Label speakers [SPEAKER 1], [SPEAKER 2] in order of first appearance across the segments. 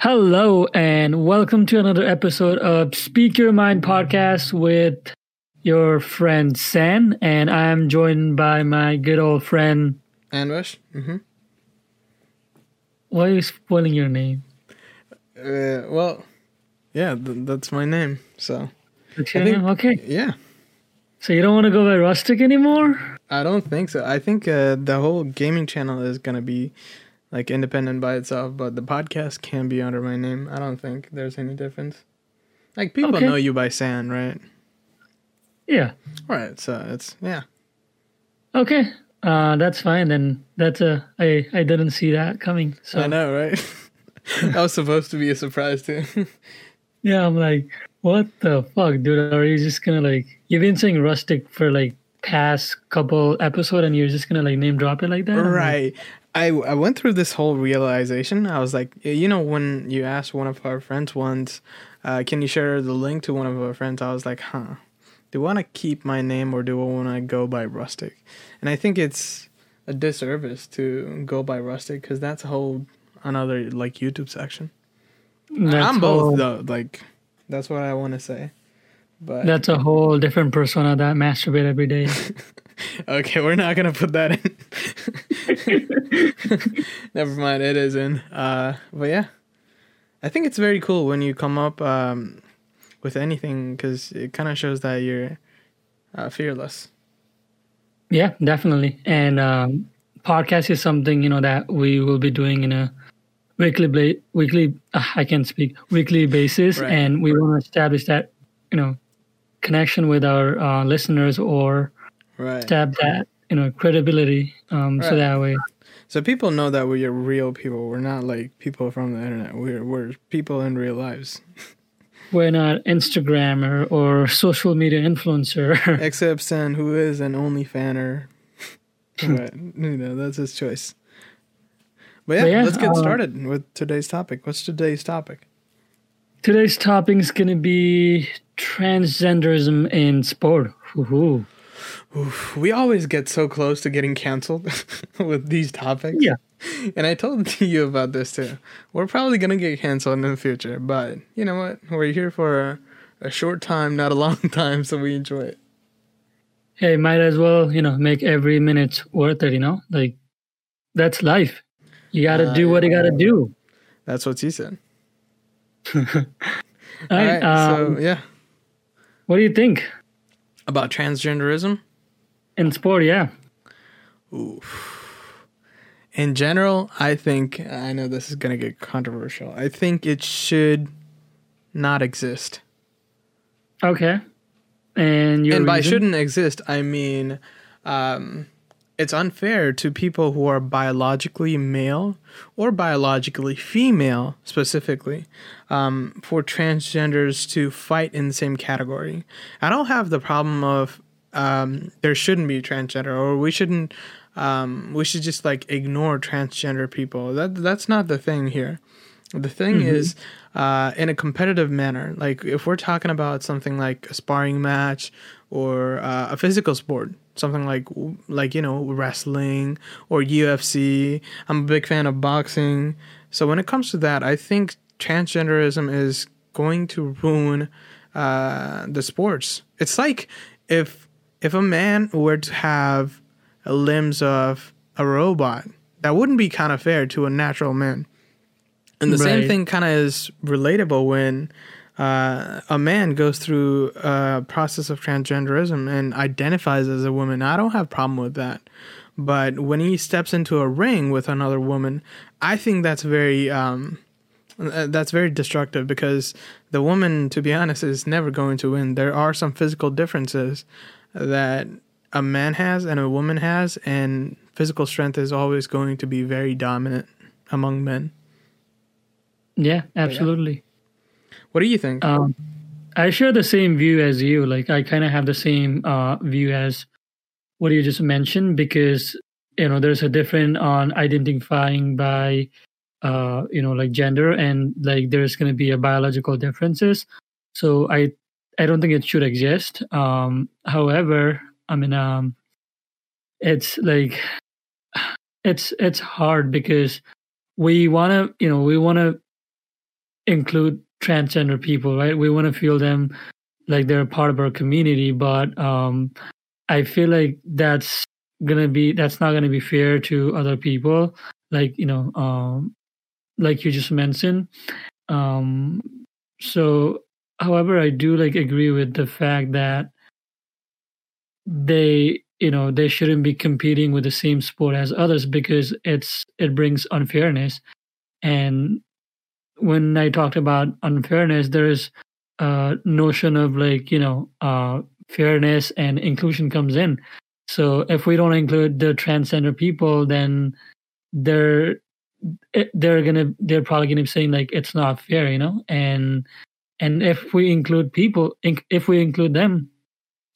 [SPEAKER 1] Hello, and welcome to another episode of Speak Your Mind podcast with your friend San. And I'm joined by my good old friend.
[SPEAKER 2] Anwish. Mm-hmm.
[SPEAKER 1] Why are you spoiling your name?
[SPEAKER 2] Uh, well, yeah, th- that's my name. So,
[SPEAKER 1] That's your
[SPEAKER 2] I think-
[SPEAKER 1] name? Okay.
[SPEAKER 2] yeah,
[SPEAKER 1] So you don't want to go by Rustic anymore?
[SPEAKER 2] I don't think so. I think uh, the whole gaming channel is gonna be like independent by itself, but the podcast can be under my name. I don't think there's any difference. Like people
[SPEAKER 1] Okay.
[SPEAKER 2] know you by San, right?
[SPEAKER 1] Yeah.
[SPEAKER 2] Right. So it's yeah.
[SPEAKER 1] Okay. Uh, that's fine. Then that's a I I didn't see that coming. So
[SPEAKER 2] I know, right? that was supposed to be a surprise too.
[SPEAKER 1] yeah, I'm like, what the fuck, dude? Are you just gonna like you've been saying Rustic for like past couple episode, and you're just gonna like name drop it like that? I'm like,
[SPEAKER 2] right. I I went through this whole realization. I was like, you know, when you asked one of our friends once, uh, can you share the link to one of our friends? I was like, huh. Do I want to keep my name or do I want to go by Rustic? And I think it's a disservice to go by Rustic because that's a whole another like YouTube section.
[SPEAKER 1] that's
[SPEAKER 2] I'm both
[SPEAKER 1] whole-
[SPEAKER 2] though. Like that's what I want to say. But
[SPEAKER 1] That's a whole different persona that masturbate every day.
[SPEAKER 2] okay, we're not gonna put that in. Never mind, it is in. Uh, but yeah, I think it's very cool when you come up um, with anything because it kind of shows that you're uh, fearless.
[SPEAKER 1] yeah, definitely. And um, podcast is something you know that we will be doing in a weekly bla- weekly. Uh, I can't speak weekly basis,
[SPEAKER 2] Right.
[SPEAKER 1] and we want to establish that you know connection with our uh, listeners or
[SPEAKER 2] Right.
[SPEAKER 1] stab that you know credibility. Um, so that way,
[SPEAKER 2] So people know that we're real people. We're not like people from the internet. We're we're people in real lives.
[SPEAKER 1] we're not Instagrammer or social media influencer.
[SPEAKER 2] Except Sen, who is an only fanner. but you know that's his choice. But yeah,
[SPEAKER 1] But yeah,
[SPEAKER 2] let's get
[SPEAKER 1] uh,
[SPEAKER 2] started with today's topic. What's today's topic?
[SPEAKER 1] Today's topic is going to be transgenderism in sport. Woohoo.
[SPEAKER 2] Oof, we always get so close to getting canceled with these topics.
[SPEAKER 1] Yeah.
[SPEAKER 2] And I told you about this too. We're probably going to get canceled in the future, but you know what? We're here for a, a short time, not a long time, so we enjoy it.
[SPEAKER 1] Hey, might as well, you know, make every minute worth it, you know? Like, that's life. You got to
[SPEAKER 2] Uh,
[SPEAKER 1] do what you got to do.
[SPEAKER 2] That's what she said.
[SPEAKER 1] All right. um,
[SPEAKER 2] so, yeah.
[SPEAKER 1] what do you think
[SPEAKER 2] About transgenderism?
[SPEAKER 1] in sport? Yeah. Oof.
[SPEAKER 2] In general, I think, I know this is going to get controversial. I think it should not exist.
[SPEAKER 1] Okay. And
[SPEAKER 2] and by
[SPEAKER 1] reason?
[SPEAKER 2] shouldn't exist, I mean um, it's unfair to people who are biologically male or biologically female, specifically, um, for transgenders to fight in the same category. I don't have the problem of um, there shouldn't be transgender or we shouldn't. Um, we should just like ignore transgender people. That that's not the thing here. The thing is, uh, in a competitive manner, like if we're talking about something like a sparring match or uh, a physical sport, something like like you know wrestling or UFC. I'm a big fan of boxing. So when it comes to that, I think transgenderism is going to ruin uh, the sports. It's like if if a man were to have limbs of a robot, that wouldn't be kind of fair to a natural man. And the same thing kind of is relatable when uh, a man goes through a process of transgenderism and identifies as a woman. I don't have a problem with that. But when he steps into a ring with another woman, I think that's very um, uh, that's very destructive because the woman, to be honest, is never going to win. There are some physical differences that a man has and a woman has, and physical strength is always going to be very dominant among men.
[SPEAKER 1] Yeah, absolutely.
[SPEAKER 2] What do you think?
[SPEAKER 1] Um, I share the same view as you. Like, I kind of have the same uh, view as what you just mentioned because you know there's a different on identifying by uh, you know like gender and like there's going to be a biological differences. So I I don't think it should exist. Um, however, I mean um, it's like it's it's hard because we want to you know we want to include transgender people, right? We want to feel them like they're a part of our community, but um, I feel like that's gonna be that's not gonna be fair to other people. Like you know, um, like you just mentioned. Um, so, however, I do like agree with the fact that they you know they shouldn't be competing with the same sport as others because it's it brings unfairness and when i talked about unfairness there is a notion of like you know uh fairness and inclusion comes in. So if we don't include the transgender people then they're they're gonna they're probably gonna be saying like it's not fair you know? And and if we include people if we include them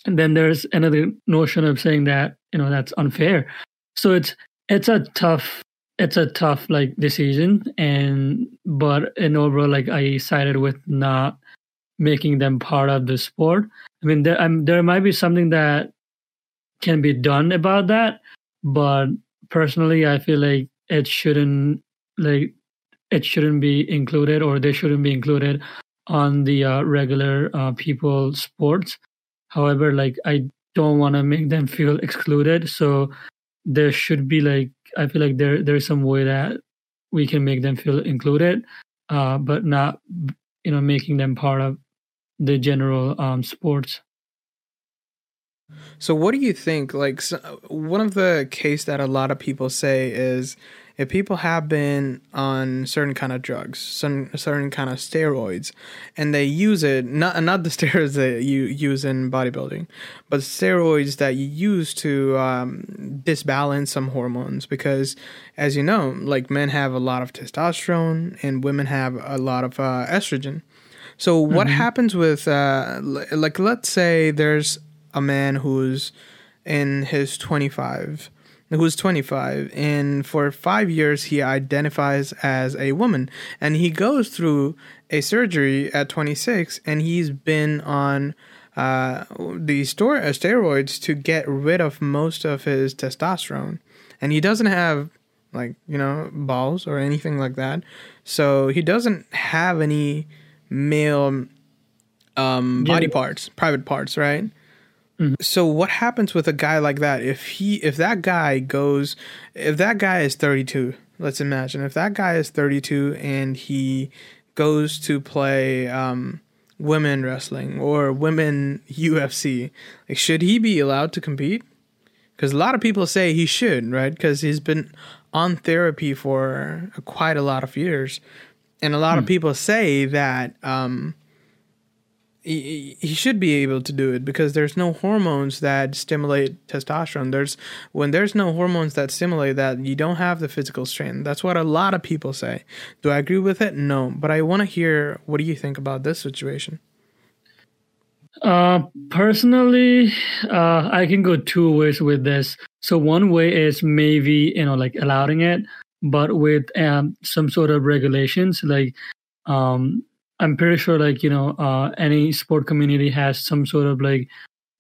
[SPEAKER 1] then there's another notion of saying that you know that's unfair. So it's it's a tough it's a tough like decision and but in overall like i sided with not making them part of the sport i mean there um, there might be something that can be done about that but personally i feel like it shouldn't like it shouldn't be included or they shouldn't be included on the uh, regular uh, people sports However, like I don't want to make them feel excluded. So there should be like I feel like there there's some way that we can make them feel included, uh, but not you know making them part of the general um, sports.
[SPEAKER 2] So, what do you think? Like, so, one of the case that a lot of people say is if people have been on certain kind of drugs, some certain kind of steroids, and they use it not not the steroids that you use in bodybuilding, but steroids that you use to um, disbalance some hormones, because as you know, like men have a lot of testosterone and women have a lot of uh, estrogen. So what mm-hmm. happens with uh, like let's say there's a man who's in his 25 who's 25 and for 5 years he identifies as a woman. And he goes through a surgery at 26 and he's been on uh, the store, uh, steroids to get rid of most of his testosterone. And he doesn't have like you know balls or anything like that. So he doesn't have any male um, body parts private parts right Mm-hmm. So what happens with a guy like that if he if that guy goes if that guy is 32 let's imagine if that guy is 32 and he goes to play um, women wrestling or women UFC like should he be allowed to compete because a lot of people say he should right because he's been on therapy for quite a lot of years and a lot of hmm. people say that um, he, he should be able to do it because there's no hormones that stimulate testosterone. There's when there's no hormones that stimulate that, you don't have the physical strength. That's what a lot of people say. Do I agree with it? No, but I want to hear what do you think about this situation?
[SPEAKER 1] Uh, personally, uh, I can go two ways with this. So one way is maybe you know like allowing it, but with um, some sort of regulations like um I'm pretty sure like you know uh, any sport community has some sort of like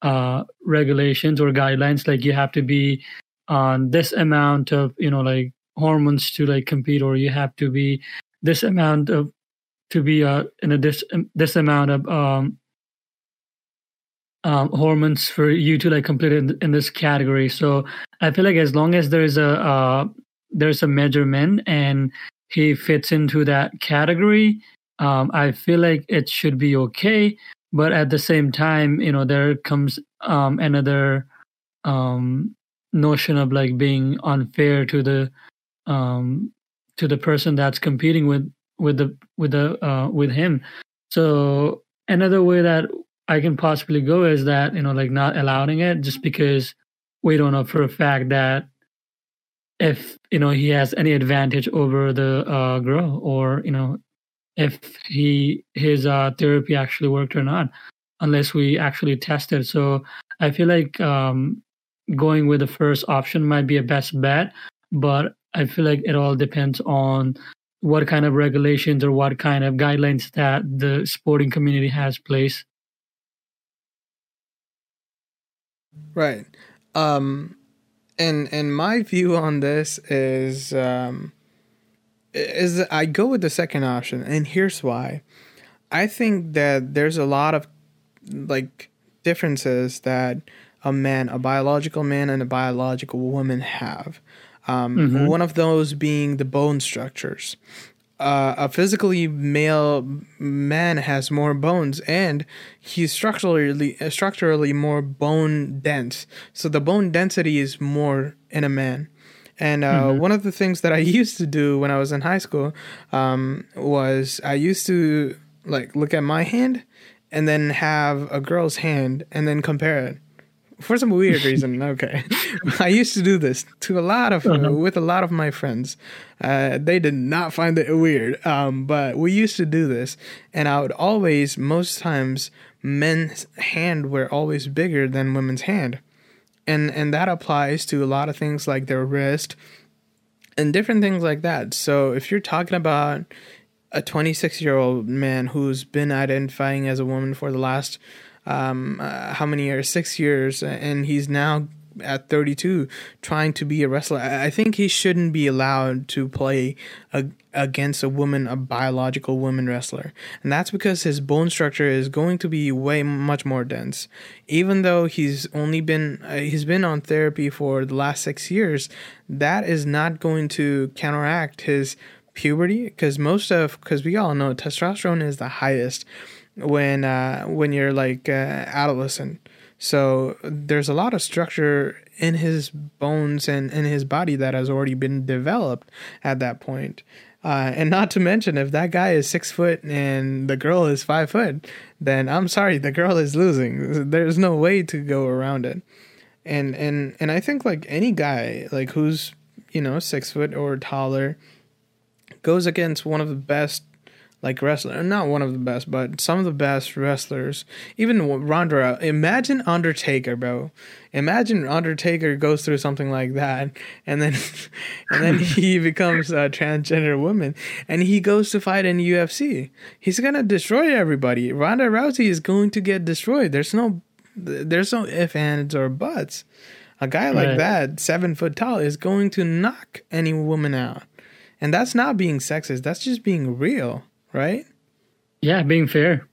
[SPEAKER 1] uh, regulations or guidelines. Like you have to be on this amount of you know like hormones to like compete, or you have to be this amount of to be uh, in a this this amount of um, um, hormones for you to like complete in, in this category. So I feel like as long as there's a uh, there's a measurement and he fits into that category um, I feel like it should be okay. But at the same time, you know, there comes um, another um, notion of like being unfair to the um, to the person that's competing with with the with the uh, with him. So another way that I can possibly go is that you know like not allowing it just because we don't know for a fact that if you know he has any advantage over the uh, girl or you know if he his uh, therapy actually worked or not unless we actually test it so i feel like um, going with the first option might be a best bet but i feel like it all depends on what kind of regulations or what kind of guidelines that the sporting community has placed
[SPEAKER 2] right. Um and and my view on this is um is I go with the second option, and here's why. I think that there's a lot of like differences that a man, a biological man, and a biological woman have. Um, mm-hmm. One of those being the bone structures. Uh, a physically male man has more bones and he's structurally structurally more bone dense. So the bone density is more in a man. And uh, mm-hmm. one of the things that I used to do when I was in high school um, was I used to like look at my hand and then have a girl's hand and then compare it for some weird reason. Okay, I used to do this to a lot of uh-huh. with a lot of my friends. Uh, they did not find it weird, um, but we used to do this, and I would always, most times, men's hand were always bigger than women's hand, and and that applies to a lot of things like their wrist and different things like that. So if you're talking about a 26 year old man who's been identifying as a woman for the last um, uh, how many years? Six years, and he's now at 32 trying to be a wrestler. I think he shouldn't be allowed to play a, against a woman, a biological woman wrestler. And that's because his bone structure is going to be way much more dense. Even though he's only been uh, he's been on therapy for the last 6 years, that is not going to counteract his puberty because most of because we all know testosterone is the highest when uh, when you're like uh, adolescent. So there's a lot of structure in his bones and in his body that has already been developed at that point. Uh, and not to mention, if that guy is six foot and the girl is five foot, then I'm sorry, the girl is losing. There's no way to go around it. And and and I think like any guy like who's you know six foot or taller goes against one of the best like wrestler, not one of the best, but some of the best wrestlers. Even Ronda. Imagine Undertaker, bro. Imagine Undertaker goes through something like that, and then, and then he becomes a transgender woman, and he goes to fight in UFC. He's gonna destroy everybody. Ronda Rousey is going to get destroyed. There's no, there's no ifs, ands, or buts. A guy like right. that, seven foot tall, is going to knock any woman out. And that's not being sexist. That's just being real right?
[SPEAKER 1] Yeah, being fair.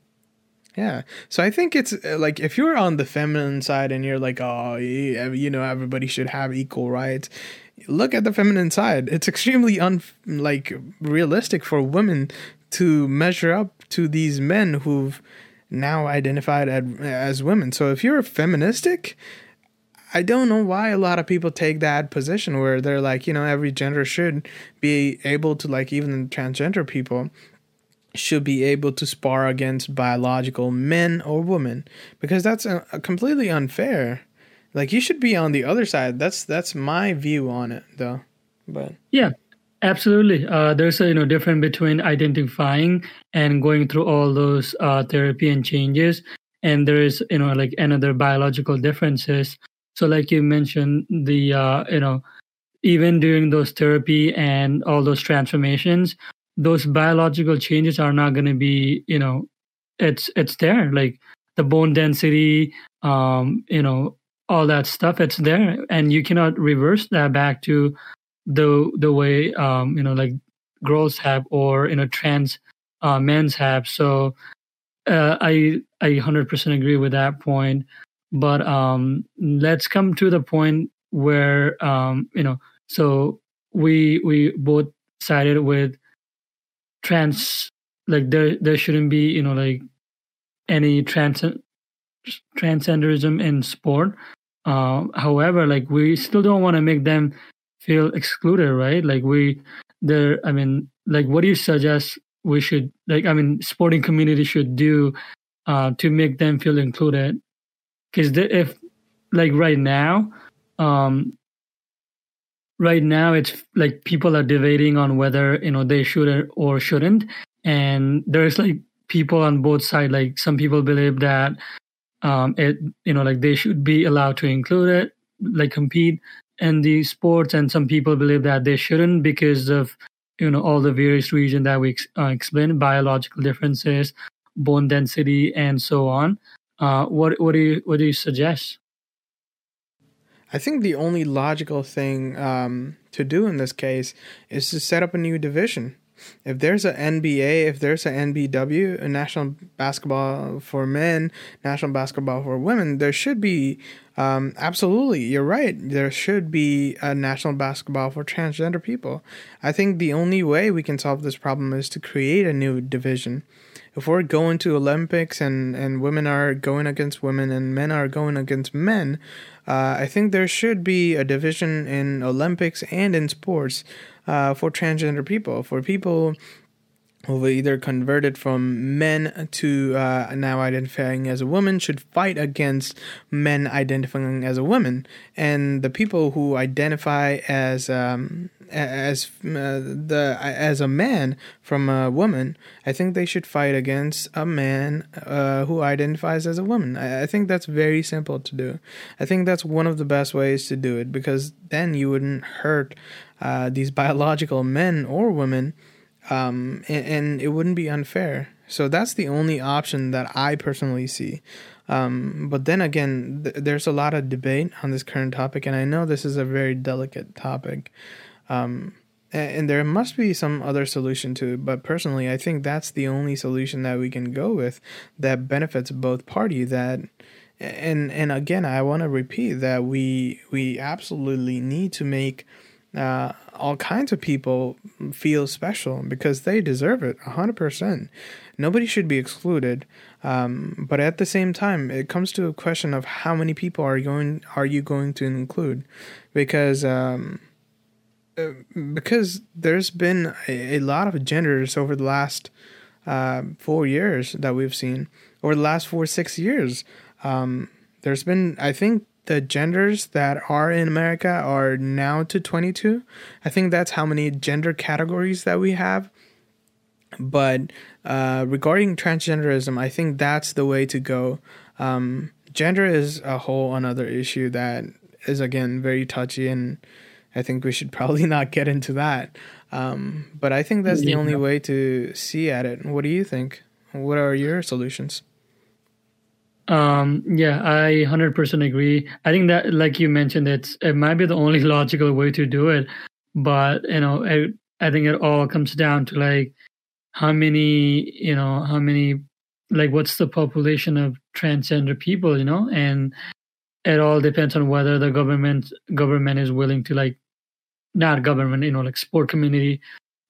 [SPEAKER 2] Yeah. So I think it's uh, like if you're on the feminine side and you're like, oh, you know, everybody should have equal rights. Look at the feminine side. It's extremely un like realistic for women to measure up to these men who've now identified as women. So if you're feministic, I don't know why a lot of people take that position where they're like, you know, every gender should be able to like even transgender people should be able to spar against biological men or women because that's a, a completely unfair. Like you should be on the other side. That's that's my view on it, though. But
[SPEAKER 1] yeah, absolutely. Uh, there's a you know difference between identifying and going through all those uh, therapy and changes, and there is you know like another biological differences. So like you mentioned, the uh, you know even during those therapy and all those transformations, those biological changes are not going to be you know it's it's there. Like the bone density um you know all that stuff it's there. And you cannot reverse that back to the the way um you know like girls have or you know trans uh, men's have. So uh, i i 100% agree with that point. But um let's come to the point where um you know so we we both sided with trans like there there shouldn't be you know like any trans transgenderism in sport. Uh, however like we still don't want to make them feel excluded right? Like we there i mean like what do you suggest we should like i mean sporting community should do uh, to make them feel included? Because if like right now um right now it's like people are debating on whether you know they should or shouldn't. And there's like people on both sides like some people believe that um it you know like they should be allowed to include it like compete in the sports. And some people believe that they shouldn't because of you know all the various reasons that we uh, explained biological differences bone density and so on. Uh what what do you what do you suggest
[SPEAKER 2] I think the only logical thing um, to do in this case is to set up a new division. If there's a NBA, if there's a NBW, a National Basketball for Men, National Basketball for Women, there should be um, absolutely, you're right. There should be a national basketball for transgender people. I think the only way we can solve this problem is to create a new division if we're going to Olympics and, and women are going against women and men are going against men, uh, I think there should be a division in Olympics and in sports uh, for transgender people, for people who either converted from men to uh, now identifying as a woman should fight against men identifying as a woman, and the people who identify as um, as uh, the as a man from a woman, I think they should fight against a man uh, who identifies as a woman. I, I think that's very simple to do. I think that's one of the best ways to do it because then you wouldn't hurt uh, these biological men or women um, and, and, it wouldn't be unfair. So that's the only option that I personally see. Um, but then again, th- there's a lot of debate on this current topic, and I know this is a very delicate topic. Um, and, there must be some other solution to it, but personally, I think that's the only solution that we can go with that benefits both parties. That and and again, I want to repeat that we we absolutely need to make uh, all kinds of people feel special because they deserve it 100%. Nobody should be excluded. Um, but at the same time, it comes to a question of how many people are going are you going to include? Because um, because there's been a, a, lot of genders over the last uh, four years that we've seen, over the last four six years. Um, there's been, I think, the genders that are in America are now to 22. I think that's how many gender categories that we have. But uh, regarding transgenderism, I think that's the way to go. Um, gender is a whole another issue that is again very touchy, and I think we should probably not get into that. Um, but I think that's the only way to see at it. What do you think? What are your solutions?
[SPEAKER 1] Um, yeah, I 100% agree. I think that, like you mentioned, it's it might be the only logical way to do it, but you know, I, I think it all comes down to like how many, you know, how many, like what's the population of transgender people, you know, and it all depends on whether the government government is willing to like, not government, you know, like sport community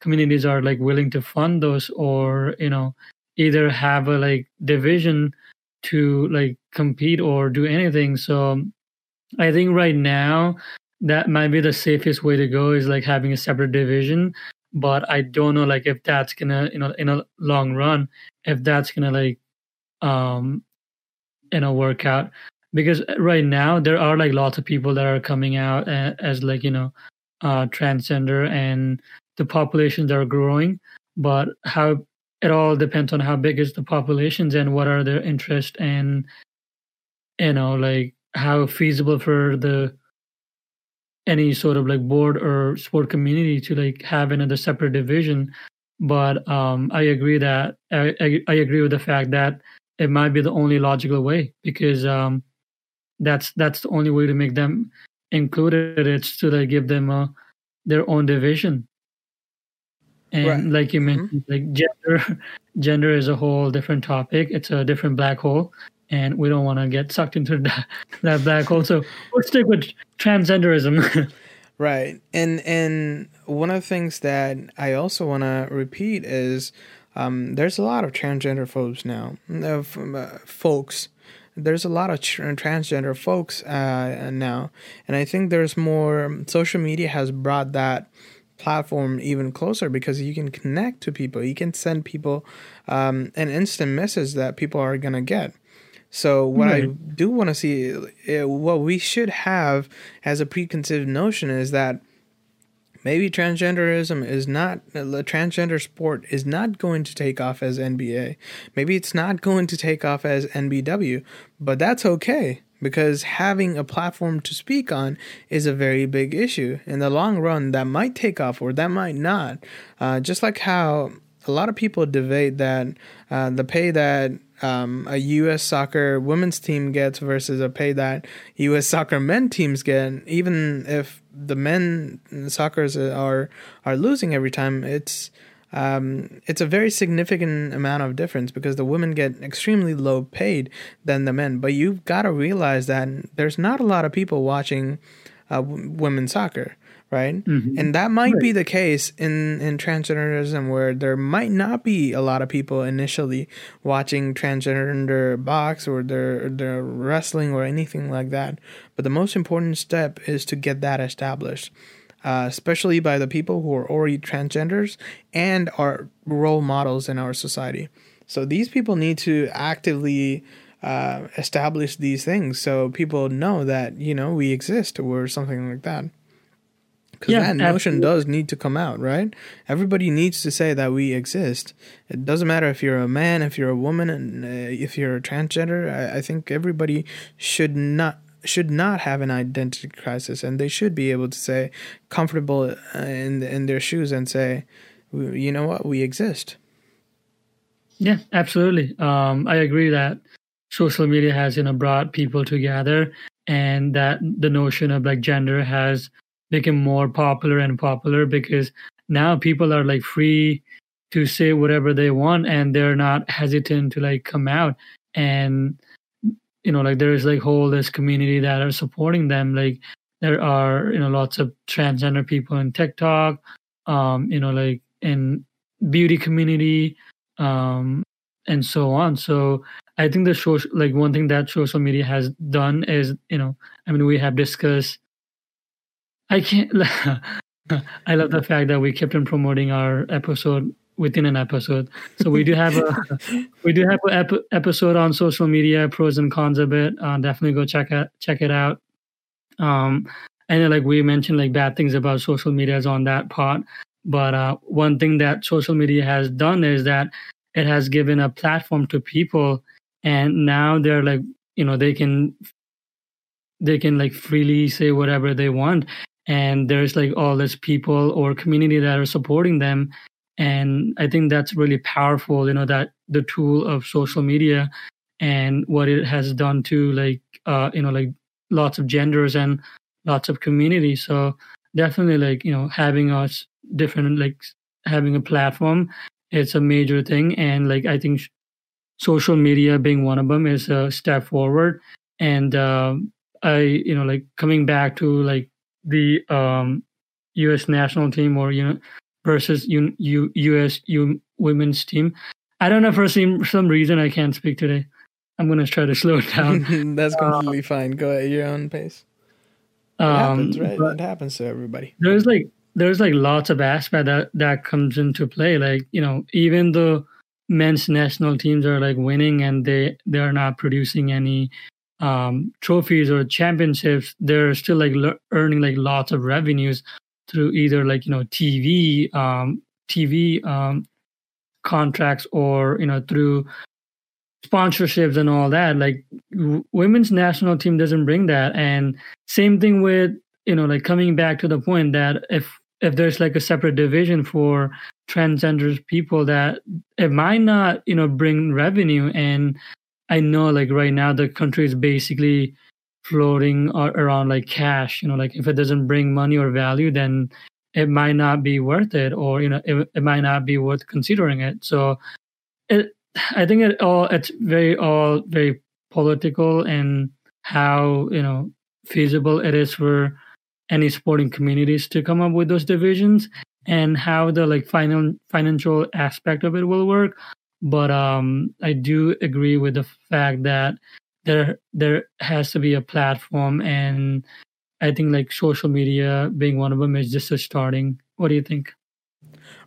[SPEAKER 1] communities are like willing to fund those, or you know, either have a like division to like compete or do anything. So I think right now that might be the safest way to go is like having a separate division. But I don't know like if that's gonna you know in a long run if that's gonna like um you know work out because right now there are like lots of people that are coming out as, as like you know uh transgender and the populations are growing but how it all depends on how big is the populations and what are their interests and you know like how feasible for the any sort of like board or sport community to like have another separate division. But um i agree that I, I, I agree with the fact that it might be the only logical way because um that's that's the only way to make them included. It's to like give them a, their own division. And right. like you mentioned mm-hmm. like gender gender is a whole different topic. It's a different black hole and we don't want to get sucked into that, that black hole. So let's stick with transgenderism.
[SPEAKER 2] Right. And and one of the things that i also want to repeat is um, there's a lot of transgender folks now of uh, folks there's a lot of tr- transgender folks uh, now and i think there's more social media has brought that platform even closer because you can connect to people. You can send people um, an instant message that people are going to get. So what right. I do want to see, uh, what we should have as a preconceived notion is that maybe transgenderism is not the transgender sport is not going to take off as NBA. Maybe it's not going to take off as NBW, but that's okay because having a platform to speak on is a very big issue. In the long run, that might take off or that might not. Uh, just like how a lot of people debate that uh, the pay that um, a U.S. soccer women's team gets versus a pay that U.S. soccer men teams get, even if the men soccer's are are losing every time, it's um, it's a very significant amount of difference because the women get extremely low paid than the men. But you've got to realize that there's not a lot of people watching uh, women's soccer right? Mm-hmm. And that might right. be the case in in transgenderism, where there might not be a lot of people initially watching transgender box or their their wrestling or anything like that. But the most important step is to get that established. Uh, especially by the people who are already transgenders and are role models in our society. So these people need to actively uh, establish these things so people know that you know we exist or something like that because yeah, that notion absolutely. does need to come out, right? Everybody needs to say that we exist. It doesn't matter if you're a man, if you're a woman, and uh, if you're a transgender. I, I think everybody should not should not have an identity crisis, and they should be able to say comfortable uh, in in their shoes and say, you know what, we exist.
[SPEAKER 1] Yeah, absolutely. Um, I agree that social media has you know brought people together, and that the notion of like gender has become more popular and popular because now people are like free to say whatever they want and they're not hesitant to like come out. And you know like there's like whole this community that are supporting them. Like there are you know lots of transgender people in tiktok um you know like in beauty community um and so on. So i think the social like one thing that social media has done is you know i mean we have discussed I can't. I love the fact that we kept on promoting our episode within an episode. So we do have a we do have an ep- episode on social media pros and cons of it. Uh, definitely go check it check it out. Um, and then, like we mentioned, like bad things about social media is on that part. But uh, one thing that social media has done is that it has given a platform to people, and now they're like you know they can they can like freely say whatever they want and there's like all this people or community that are supporting them. And i think that's really powerful you know that the tool of social media and what it has done to like uh you know like lots of genders and lots of communities so definitely like you know having us different like having a platform it's a major thing. And like i think social media being one of them is a step forward. And uh, i you know like coming back to like the um, U.S. national team or you know versus U, U, U.S. U women's team. I don't know for some some reason I can't speak today. I'm gonna try to slow it down.
[SPEAKER 2] That's completely uh, fine. Go at your own pace. It um, happens, right? It happens to everybody.
[SPEAKER 1] There's like there's like lots of aspect that that comes into play. Like you know, even the men's national teams are like winning and they they are not producing any um, trophies or championships, they're still like le- earning like lots of revenues through either like you know TV, um, TV um, contracts or you know through sponsorships and all that. Like w- women's national team doesn't bring that, and same thing with you know like coming back to the point that if if there's like a separate division for transgender people that it might not you know bring revenue and I know like right now the country is basically floating around like cash. You know, like if it doesn't bring money or value, then it might not be worth it, or you know, it, it might not be worth considering it. So, it I think it all it's very all very political and how you know feasible it is for any sporting communities to come up with those divisions and how the like final financial aspect of it will work but um, I do agree with the fact that there there has to be a platform, and I think like social media being one of them is just a starting. What do you think?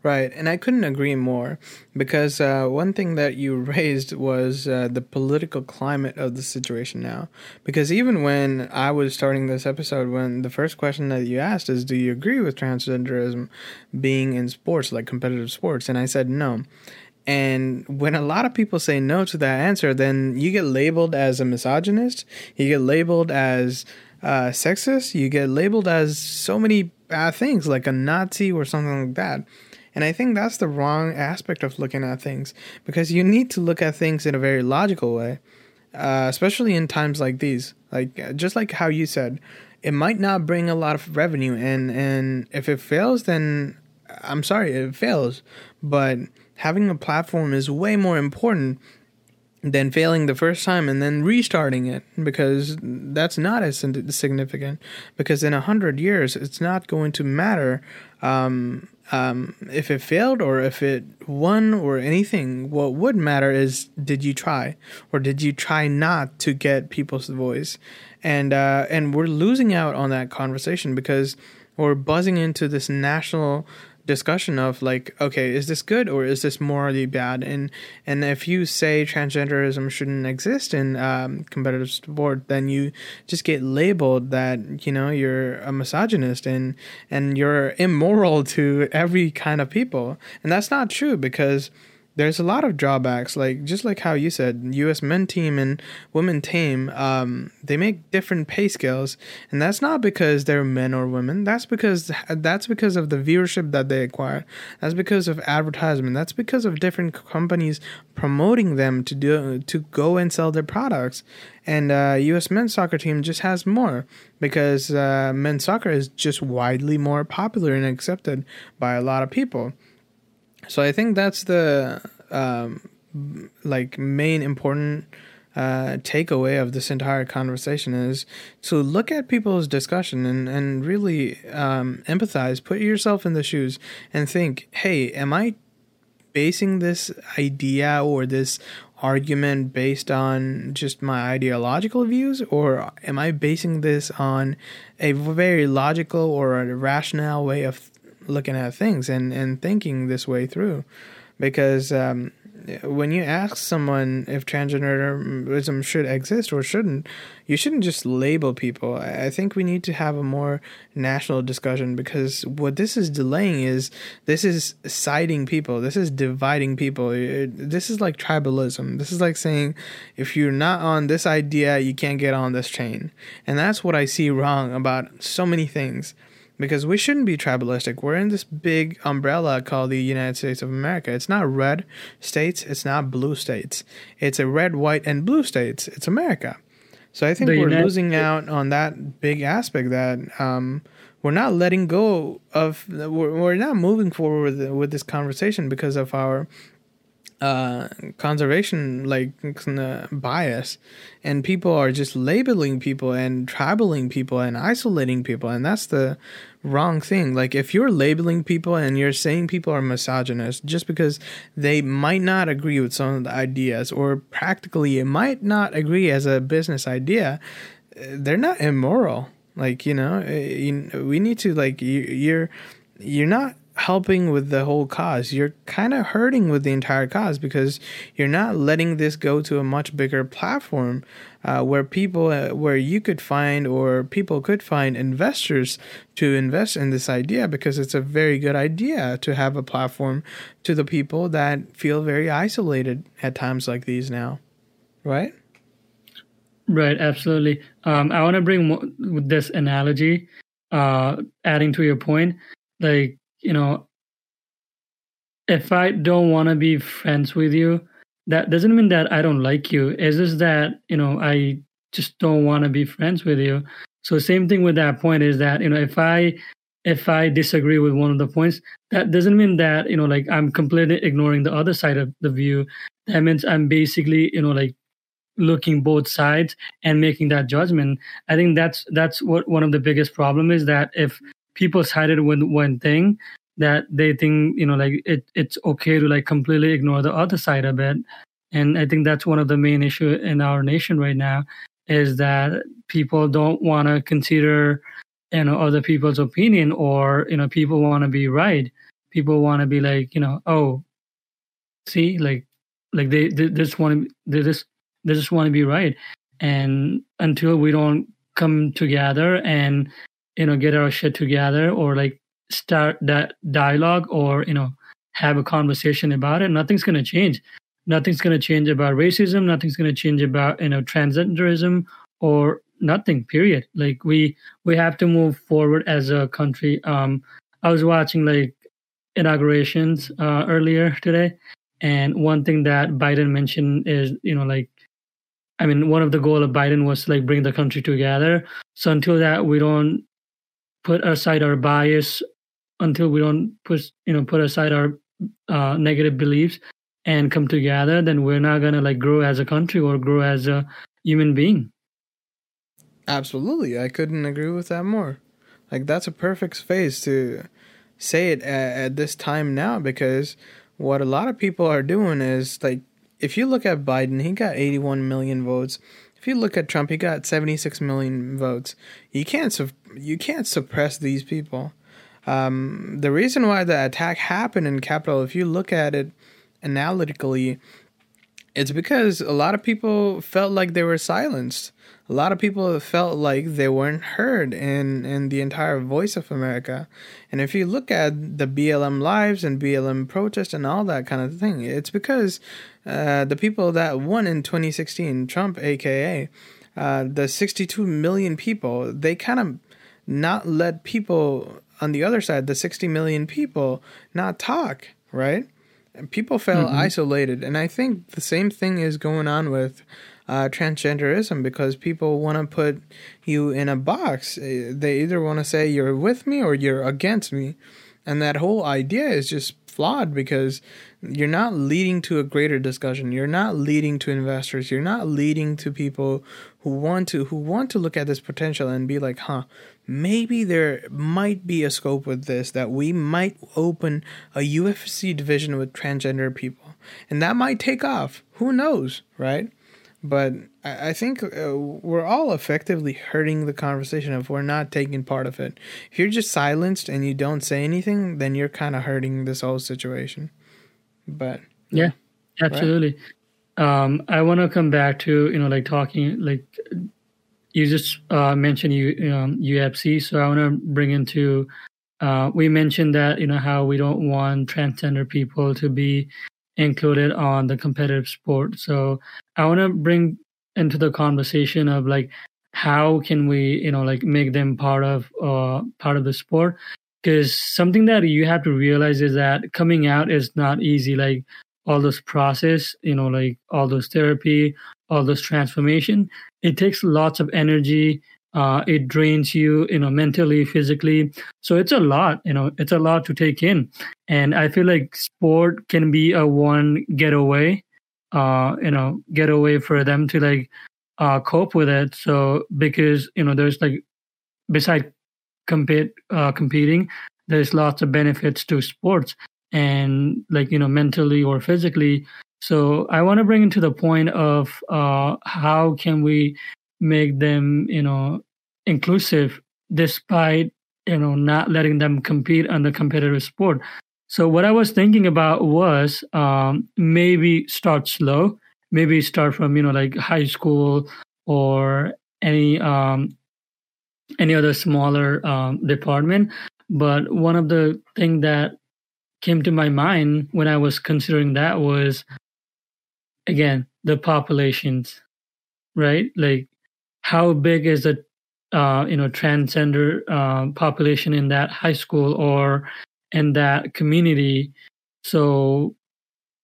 [SPEAKER 2] Right, and I couldn't agree more because uh, one thing that you raised was uh, the political climate of the situation now. Because even when I was starting this episode, when the first question that you asked is, Do you agree with transgenderism being in sports, like competitive sports? And I said no. And when a lot of people say no to that answer, then you get labeled as a misogynist, you get labeled as uh, sexist, you get labeled as so many bad things like a Nazi or something like that. And I think that's the wrong aspect of looking at things because you need to look at things in a very logical way, uh, especially in times like these. Like just like how you said, it might not bring a lot of revenue, and and if it fails, then I'm sorry, it fails. But having a platform is way more important than failing the first time and then restarting it because that's not as significant. Because in a hundred years it's not going to matter um, um, if it failed or if it won or anything. What would matter is did you try? Or did you try not to get people's voice? And uh, and we're losing out on that conversation because we're buzzing into this national discussion of like okay is this good or is this morally bad? And and if you say transgenderism shouldn't exist in um, competitive sport then you just get labeled that you know you're a misogynist and and you're immoral to every kind of people. And that's not true because there's a lot of drawbacks like just like how you said us men team and women team um, they make different pay scales and that's not because they're men or women. That's because that's because of the viewership that they acquire. That's because of advertisement. That's because of different companies promoting them to do to go and sell their products. And uh, us men's soccer team just has more because uh, men's soccer is just widely more popular and accepted by a lot of people so I think that's the um, like main important uh, takeaway of this entire conversation is to look at people's discussion and, and really um, empathize, put yourself in the shoes, and think, hey, am I basing this idea or this argument based on just my ideological views, or am I basing this on a very logical or a rational way of looking at things and, and thinking this way through. Because um, when you ask someone if transgenderism should exist or shouldn't, you shouldn't just label people. I think we need to have a more national discussion because what this is delaying is this is siding people, this is dividing people. This is like tribalism. This is like saying if you're not on this idea, you can't get on this train. And that's what I see wrong about so many things because we shouldn't be tribalistic. We're in this big umbrella called the United States of America. It's not red states, it's not blue states. It's a red, white, and blue states. It's America. So I think the we're United losing out on that big aspect that um, we're not letting go of. We're, we're not moving forward with, with this conversation because of our uh, conservation like uh, bias, and people are just labeling people and tribaling people and isolating people, and that's the wrong thing. Like if you're labeling people and you're saying people are misogynist just because they might not agree with some of the ideas, or practically it might not agree as a business idea, they're not immoral. Like you know, eh, we need to like you're you're not helping with the whole cause. You're kind of hurting with the entire cause because you're not letting this go to a much bigger platform uh, where people, uh, where you could find or people could find investors to invest in this idea because it's a very good idea to have a platform to the people that feel very isolated at times like these now. Right?
[SPEAKER 1] Right, absolutely. Um, I want to bring this analogy, uh, adding to your point, like you know, if I don't want to be friends with you, that doesn't mean that I don't like you. It's just that, you know, I just don't want to be friends with you. So same thing with that point is that, you know, if I if I disagree with one of the points, that doesn't mean that, you know, like I'm completely ignoring the other side of the view. That means I'm basically, you know, like looking both sides and making that judgment. I think that's that's what one of the biggest problem is that if people sided with one thing that they think you know like it it's okay to like completely ignore the other side of it. And i think that's one of the main issue in our nation right now is that people don't want to consider you know other people's opinion or you know people want to be right. People want to be like you know oh see like like they, they just want to they just they just want to be right. And until we don't come together and you know get our shit together or like start that dialogue or you know have a conversation about it nothing's going to change. Nothing's going to change about racism nothing's going to change about you know transgenderism or nothing period. Like we we have to move forward as a country. Um i was watching like inaugurations uh, earlier today, and one thing that Biden mentioned is, you know, like, I mean, one of the goal of Biden was to, like bring the country together. So until that, we don't put aside our bias, until we don't put, you know, put aside our uh, negative beliefs and come together, then we're not gonna like grow as a country or grow as a human being.
[SPEAKER 2] Absolutely, I couldn't agree with that more. Like that's a perfect space to say it at, at this time now because what a lot of people are doing is like if you look at Biden, he got 81 million votes. If you look at Trump, he got 76 million votes. You can't su- you can't suppress these people. Um, the reason why the attack happened in Capitol, if you look at it analytically, it's because a lot of people felt like they were silenced. A lot of people felt like they weren't heard in, in the entire voice of America. And if you look at the BLM lives and BLM protest and all that kind of thing, it's because uh, the people that won in 2016, Trump, aka, uh, the 62 million people, they kind of not let people on the other side, the 60 million people, not talk, right? people felt mm-hmm. isolated. And i think the same thing is going on with uh, transgenderism because people want to put you in a box. Eh, they either want to say you're with me or you're against me. And that whole idea is just flawed because you're not leading to a greater discussion. You're not leading to investors. You're not leading to people who want to who want to look at this potential and be like huh maybe there might be a scope with this that we might open a UFC division with transgender people, and that might take off. Who knows, right? But I think uh, we're all effectively hurting the conversation if we're not taking part of it. If you're just silenced and you don't say anything, then you're kind of hurting this whole situation. But
[SPEAKER 1] yeah, absolutely. Right? Um, I want to come back to you know like talking like you just uh, mentioned you um, UFC, so I want to bring into. Uh, we mentioned that you know how we don't want transgender people to be included on the competitive sport. So I want to bring into the conversation of like how can we you know like make them part of uh, part of the sport because something that you have to realize is that coming out is not easy like all this process you know like all those therapy all this transformation it takes lots of energy uh, it drains you you know mentally physically. So it's a lot you know it's a lot to take in. And i feel like sport can be a one getaway uh you know getaway for them to like uh cope with it. So because you know there's like beside compete uh competing there's lots of benefits to sports. And like you know mentally or physically so I want to bring into the point of uh, how can we make them, you know, inclusive despite you know not letting them compete on the competitive sport. So what I was thinking about was um, maybe start slow, maybe start from you know like high school or any um, any other smaller um, department. But one of the thing that came to my mind when I was considering that was again the populations right? Like how big is the uh, you know transgender uh, population in that high school or in that community? So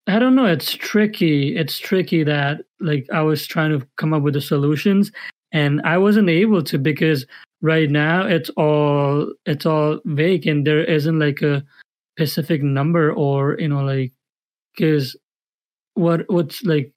[SPEAKER 1] i don't know. It's tricky. It's tricky that like i was trying to come up with the solutions and i wasn't able to because right now it's all it's all vague and there isn't like a specific number or you know like because what what's like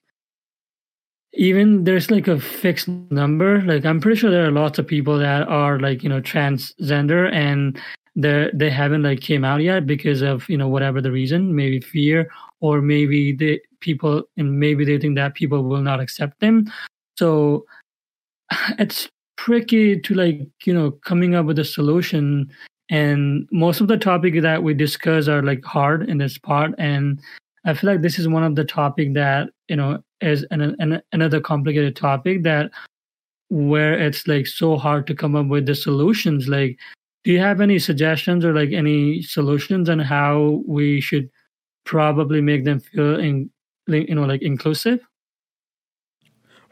[SPEAKER 1] even there's like a fixed number. Like i'm pretty sure there are lots of people that are like you know transgender and they they haven't like came out yet because of you know whatever the reason maybe fear or maybe the people and maybe they think that people will not accept them. So it's tricky to like you know coming up with a solution. And most of the topics that we discuss are like hard in this part. And I feel like this is one of the topic that you know is an, an, another complicated topic that where it's like so hard to come up with the solutions. Like, do you have any suggestions or like any solutions on how we should probably make them feel in you know like inclusive?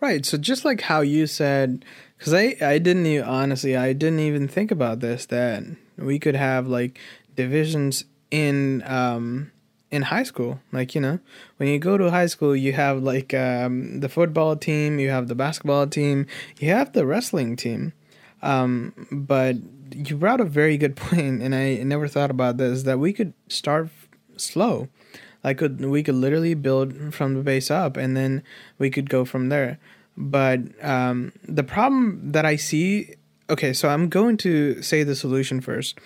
[SPEAKER 2] Right. So just like how you said, because I I didn't even, honestly I didn't even think about this that we could have like divisions in um in high school. Like, you know, when you go to high school, you have like um, the football team, you have the basketball team, you have the wrestling team. Um, but you brought a very good point, and I never thought about this that we could start slow. Like we could literally build from the base up, and then we could go from there. But um, the problem that I see, okay, so I'm going to say the solution first.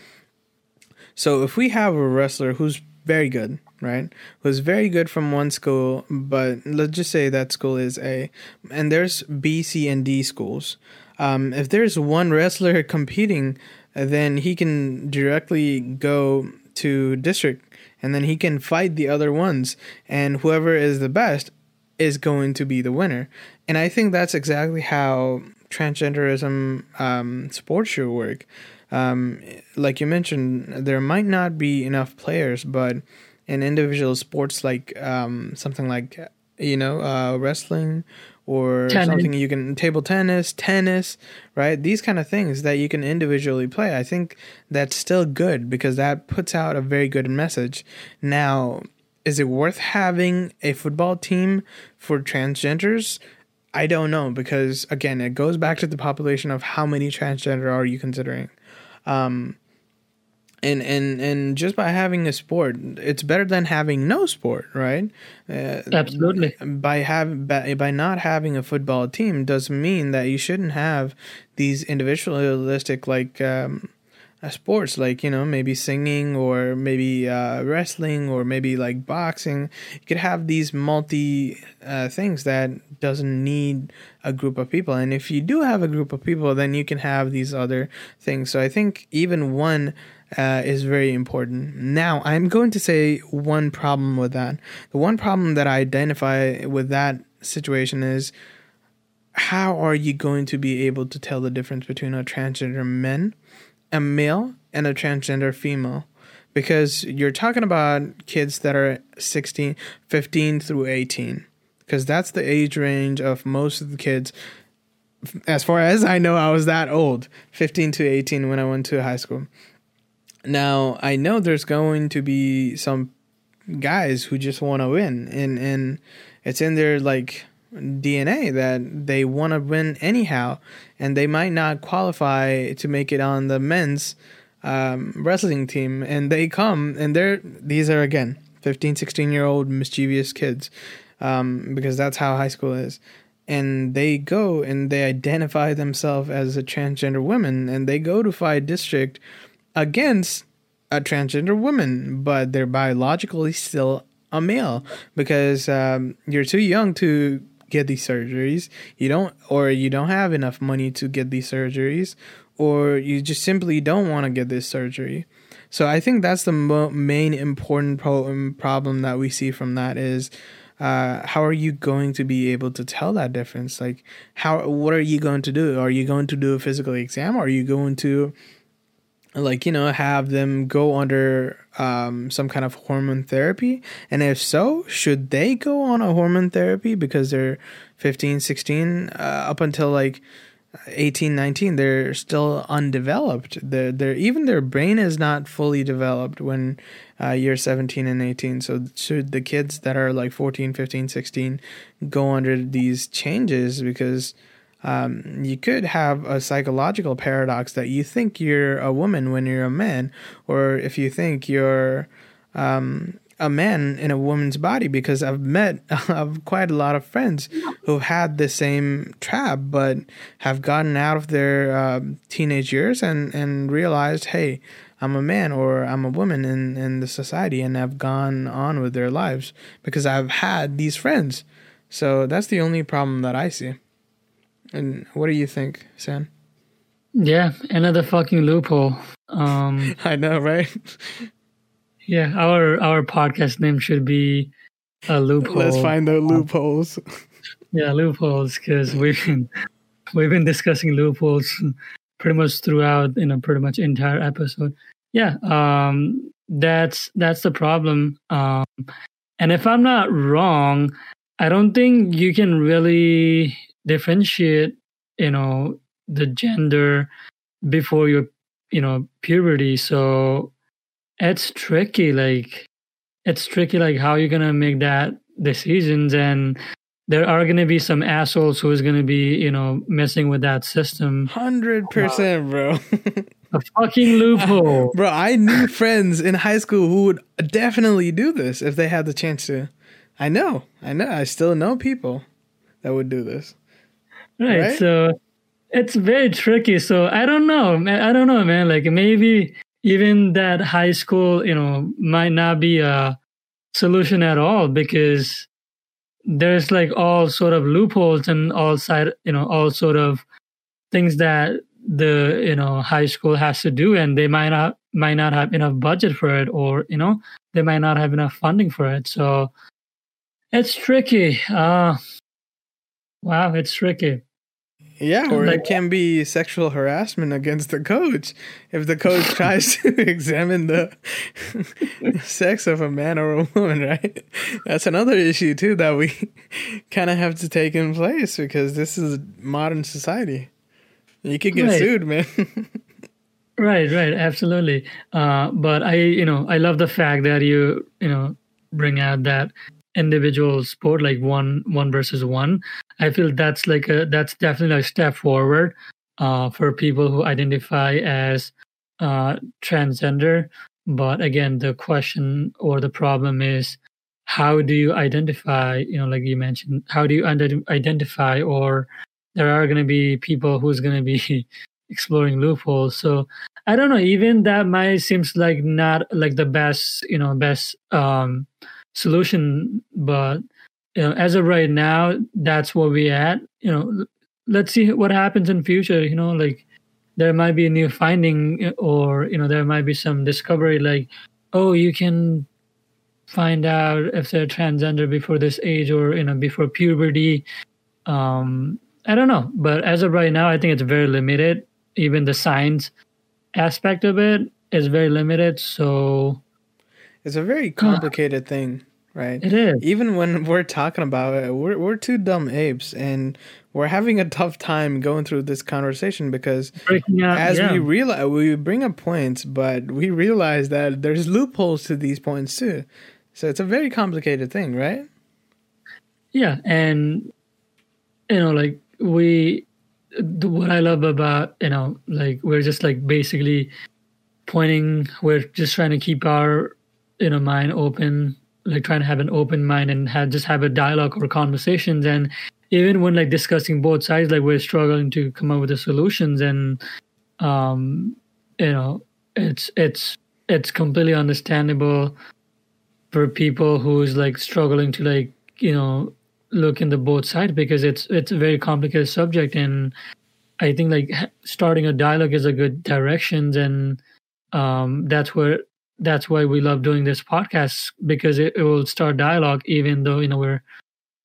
[SPEAKER 2] So if we have a wrestler who's very good, right? Who's very good from one school, but let's just say that school is A, and there's B, C, and D schools. Um, if there's one wrestler competing, then he can directly go to district, and then he can fight the other ones, and whoever is the best is going to be the winner. And I think that's exactly how transgenderism um, sports should work. Um, like you mentioned, there might not be enough players, but in individual sports like um, something like you know uh, wrestling or tennis. something you can table tennis, tennis, right? These kind of things that you can individually play. I think that's still good because that puts out a very good message. Now, is it worth having a football team for transgenders? I don't know because again, it goes back to the population of how many transgender are you considering. Um, and and and just by having a sport it's better than having no sport right?
[SPEAKER 1] Uh, absolutely.
[SPEAKER 2] by have by, by not having a football team doesn't mean that you shouldn't have these individualistic like um, sports like you know maybe singing or maybe uh, wrestling or maybe like boxing you could have these multi uh, things that doesn't need a group of people and if you do have a group of people then you can have these other things so i think even one uh, is very important. Now, I'm going to say one problem with that. The one problem that I identify with that situation is how are you going to be able to tell the difference between a transgender man, a male, and a transgender female? Because you're talking about kids that are 16, 15 through 18. Because that's the age range of most of the kids. As far as I know, I was that old, 15 to 18, when I went to high school. Now I know there's going to be some guys who just want to win, and and it's in their like DNA that they want to win anyhow, and they might not qualify to make it on the men's um, wrestling team, and they come and they're these are again 15, 16 year old mischievous kids, um, because that's how high school is. And they go and they identify themselves as a transgender woman, and they go to fight district against a transgender woman, but they're biologically still a male because um, you're too young to get these surgeries. You don't, or you don't have enough money to get these surgeries, or you just simply don't want to get this surgery. So I think that's the mo- main important pro- um, problem that we see from that is uh, how are you going to be able to tell that difference? Like, how what are you going to do? Are you going to do a physical exam? Are you going to like you know have them go under um, some kind of hormone therapy? And if so should they go on a hormone therapy? Because they're 15 16 uh, up until like 18 19 they're still undeveloped. They're, they're even their brain is not fully developed when uh, you're 17 and 18 so should the kids that are like 14 15 16 go under these changes? Because um, you could have a psychological paradox that you think you're a woman when you're a man, or if you think you're um, a man in a woman's body. Because I've met I've quite a lot of friends who've had the same trap, but have gotten out of their uh, teenage years and and realized, hey. I'm a man or I'm a woman in, in the society and have gone on with their lives because I've had these friends. So that's the only problem that I see. And what do you think, Sam?
[SPEAKER 1] Yeah, another fucking loophole. Um,
[SPEAKER 2] I know, right?
[SPEAKER 1] yeah, our our podcast name should be a loophole.
[SPEAKER 2] Let's find the loopholes.
[SPEAKER 1] yeah, loopholes, because we've been we've been discussing loopholes pretty much throughout, you know, pretty much entire episode. Yeah, um, that's that's the problem. Um, and if I'm not wrong, I don't think you can really differentiate you know the gender before your you know puberty so it's tricky. Like it's tricky. Like how you're gonna make that decisions, and there are gonna be some assholes who's gonna be you know messing with that system.
[SPEAKER 2] Hundred percent, bro.
[SPEAKER 1] A fucking loophole,
[SPEAKER 2] bro. I knew friends in high school who would definitely do this if they had the chance to. I know, I know. I still know people that would do this.
[SPEAKER 1] Right. right? So it's very tricky. So I don't know. I don't know, man. Like maybe even that high school, you know, might not be a solution at all because there's like all sort of loopholes and all side, you know, all sort of things that the you know high school has to do, and they might not might not have enough budget for it, or you know, they might not have enough funding for it. So it's tricky. Uh, wow, it's tricky.
[SPEAKER 2] Yeah, or like, it can be sexual harassment against the coach if the coach tries to examine the sex of a man or a woman, right? That's another issue too that we kind of have to take in place because this is modern society. You could get right. sued, man.
[SPEAKER 1] right, right, absolutely. Uh, but I, you know, I love the fact that you, you know, bring out that individual sport like one one versus one i feel that's like a that's definitely a step forward uh, for people who identify as uh, transgender. But again the question or the problem is how do you identify you know like you mentioned how do you identify or there are going to be people who's going to be exploring loopholes. So i don't know even that might seems like not like the best you know best um solution but you know as of right now that's where we at. You know let's see what happens in future you know like there might be a new finding or you know there might be some discovery like oh you can find out if they're transgender before this age or you know before puberty. Um i don't know but as of right now i think it's very limited. Even the science aspect of it is very limited so
[SPEAKER 2] it's a very complicated thing, right?
[SPEAKER 1] It is.
[SPEAKER 2] Even when we're talking about it, we're we're two dumb apes, and we're having a tough time going through this conversation because out, as yeah. we realize, we bring up points, but we realize that there's loopholes to these points too. So it's a very complicated thing, right?
[SPEAKER 1] Yeah, and you know, like we, what I love about you know, like we're just like basically pointing. We're just trying to keep our you know mind open like trying to have an open mind and have just have a dialogue or conversations. And even when like discussing both sides like we're struggling to come up with the solutions. And um you know it's it's it's completely understandable for people who's like struggling to like you know look in the both sides because it's it's a very complicated subject. And i think like starting a dialogue is a good directions and um that's where that's why we love doing this podcast because it, it will start dialogue even though you know we're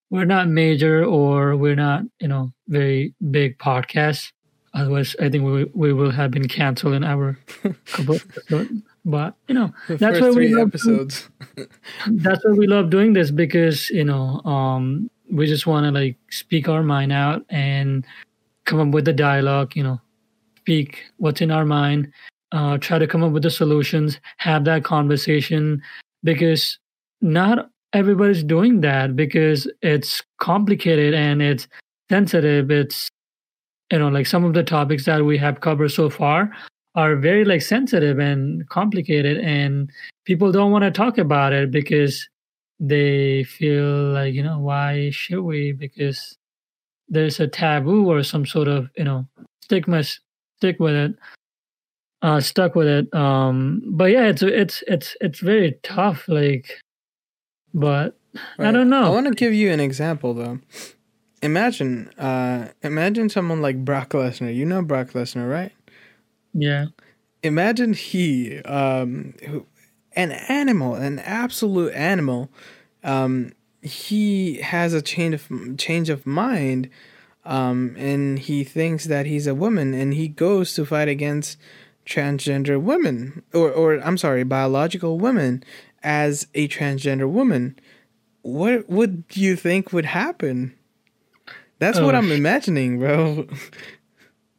[SPEAKER 1] we're not major or we're not you know very big podcasts. Otherwise i think we we will have been canceled in our couple episodes. But you know
[SPEAKER 2] the that's why we love episodes.
[SPEAKER 1] that's why we love doing this because you know um we just want to like speak our mind out and come up with the dialogue you know speak what's in our mind uh, try to come up with the solutions, have that conversation, because not everybody's doing that because it's complicated and it's sensitive. It's you know like some of the topics that we have covered so far are very like sensitive and complicated, and people don't want to talk about it because they feel like you know why should we because there's a taboo or some sort of you know stigma stick with it uh, stuck with it. Um, but yeah, it's it's it's it's very tough. Like, but right. I don't know. I
[SPEAKER 2] want to give you an example though. Imagine, uh, imagine someone like Brock Lesnar. You know Brock Lesnar, right?
[SPEAKER 1] Yeah.
[SPEAKER 2] Imagine he, um, who, an animal, an absolute animal. Um, he has a change of change of mind, um, and he thinks that he's a woman, and he goes to fight against transgender women, or, or I'm sorry, biological women as a transgender woman, what would you think would happen? That's oh, what I'm imagining, bro.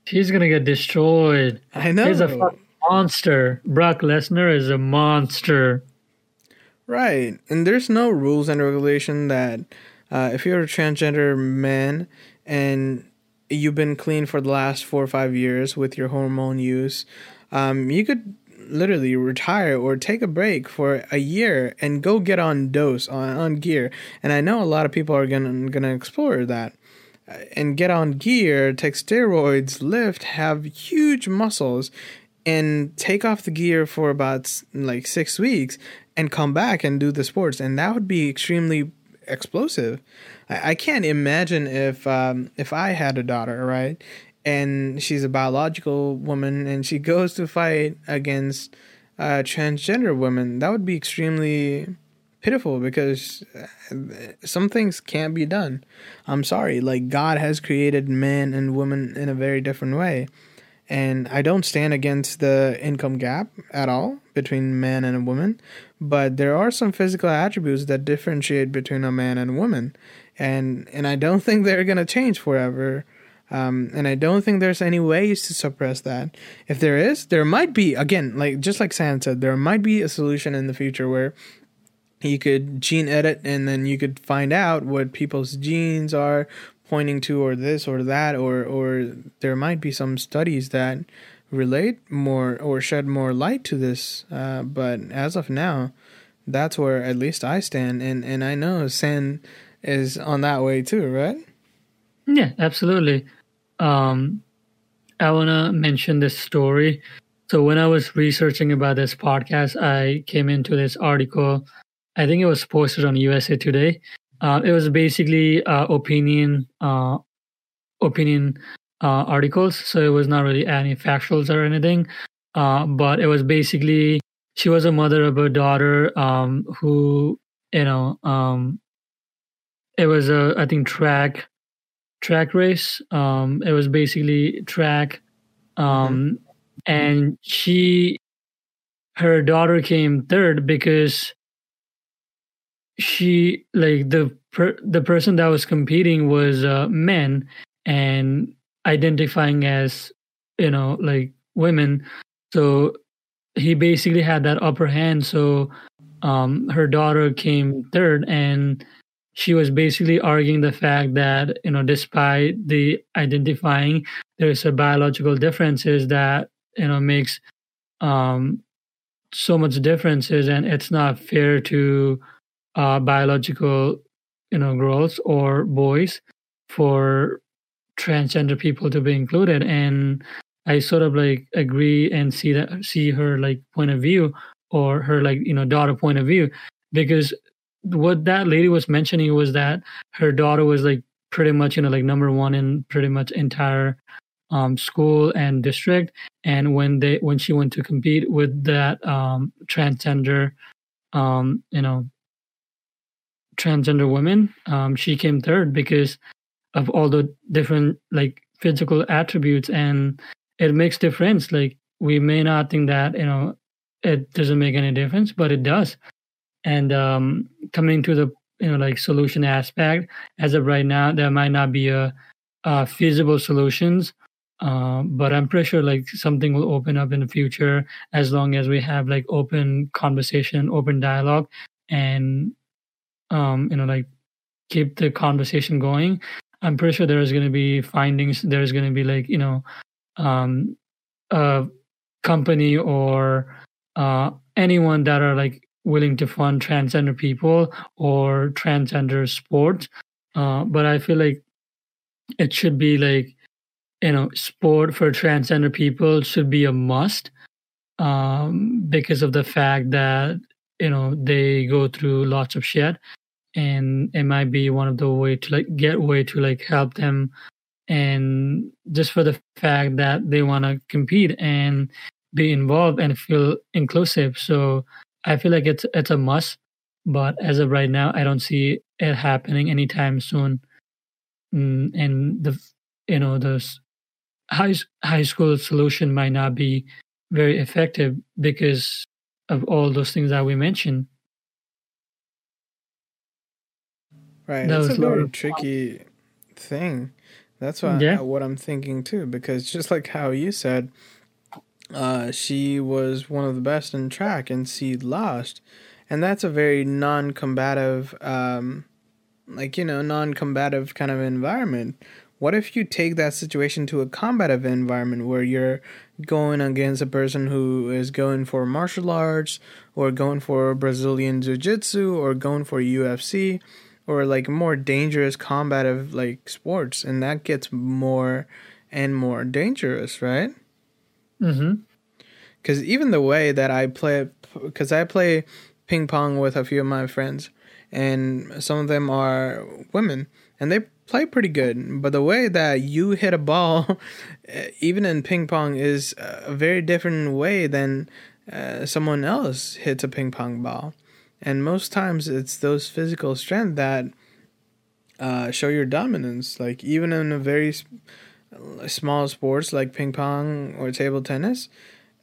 [SPEAKER 1] She's gonna get destroyed.
[SPEAKER 2] I know.
[SPEAKER 1] He's a monster. Brock Lesnar is a monster.
[SPEAKER 2] Right, and there's no rules and regulation that uh, if you're a transgender man and you've been clean for the last four or five years with your hormone use, um, you could literally retire or take a break for a year and go get on dose on, on gear. And I know a lot of people are gonna gonna explore that uh, and get on gear, take steroids, lift, have huge muscles, and take off the gear for about like six weeks and come back and do the sports. And that would be extremely explosive. I, I can't imagine if um, if I had a daughter, right? And she's a biological woman and she goes to fight against uh, transgender women, that would be extremely pitiful because uh, some things can't be done. I'm sorry, like God has created men and women in a very different way. And I don't stand against the income gap at all between man and a woman, but there are some physical attributes that differentiate between a man and a woman. And and I don't think they're going to change forever um, and I don't think there's any ways to suppress that. If there is, there might be, again, like just like Sam said, there might be a solution in the future where you could gene edit and then you could find out what people's genes are pointing to or this or that or or there might be some studies that relate more or shed more light to this. Uh, but as of now that's where at least i stand. And and i know Sam is on that way too right?
[SPEAKER 1] Yeah absolutely um, I want to mention this story. So when I was researching about this podcast, I came into this article. I think it was posted on USA Today. Uh, it was basically uh, opinion uh, opinion uh, articles, so it was not really any factuals or anything. Uh, but it was basically she was a mother of a daughter um, who you know um, it was a I think track track race. Um, it was basically track, um, mm-hmm. and she, her daughter came third because she like the per, the person that was competing was uh, men and identifying as you know like women. So he basically had that upper hand. So um, her daughter came third, and she was basically arguing the fact that you know despite the identifying there's a biological differences that you know makes um so much differences and it's not fair to uh biological you know girls or boys for transgender people to be included. And i sort of like agree and see that see her like point of view or her like you know daughter point of view because what that lady was mentioning was that her daughter was like pretty much you know like number one in pretty much entire um, school and district. And when they when she went to compete with that um, transgender um, you know transgender women um, she came third because of all the different like physical attributes. And it makes difference. Like we may not think that you know it doesn't make any difference but it does and um, coming to the you know like solution aspect as of right now there might not be a, a feasible solutions um, but i'm pretty sure like something will open up in the future as long as we have like open conversation open dialogue and um, you know like keep the conversation going. I'm pretty sure there's going to be findings there's going to be like you know um, a company or uh, anyone that are like willing to fund transgender people or transgender sports. Uh, but I feel like it should be like, you know, sport for transgender people should be a must um, because of the fact that, you know, they go through lots of shit and it might be one of the way to like get way to like help them and just for the fact that they want to compete and be involved and feel inclusive so I feel like it's it's a must, but as of right now, I don't see it happening anytime soon. Mm, and the you know the high high school solution might not be very effective because of all those things that we mentioned.
[SPEAKER 2] Right, that that's a very tricky thing. That's what, yeah. what I'm thinking too, because just like how you said, uh, she was one of the best in track and she lost. And that's a very non combative, um, like, you know, non combative kind of environment. What if you take that situation to a combative environment where you're going against a person who is going for martial arts or going for Brazilian Jiu Jitsu or going for UFC or like more dangerous combative like sports and that gets more and more dangerous, right?
[SPEAKER 1] Mm-hmm.
[SPEAKER 2] Because even the way that I play, because I play ping pong with a few of my friends, and some of them are women, and they play pretty good. But the way that you hit a ball, even in ping pong, is a very different way than uh, someone else hits a ping pong ball. And most times, it's those physical strength that uh, show your dominance. Like even in a very small sports like ping pong or table tennis,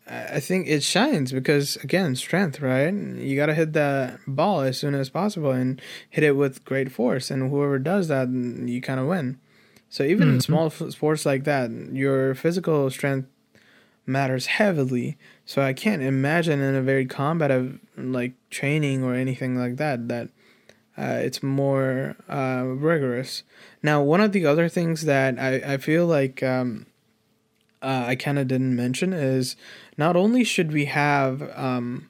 [SPEAKER 2] I think it shines because again, strength, right? You got to hit that ball as soon as possible and hit it with great force, and whoever does that, you kind of win. So even mm-hmm. in small sports like that, your physical strength matters heavily. So I can't imagine in a very combative like training or anything like that that uh, it's more uh, rigorous. Now, one of the other things that I, I feel like um, uh, I kind of didn't mention is not only should we have um,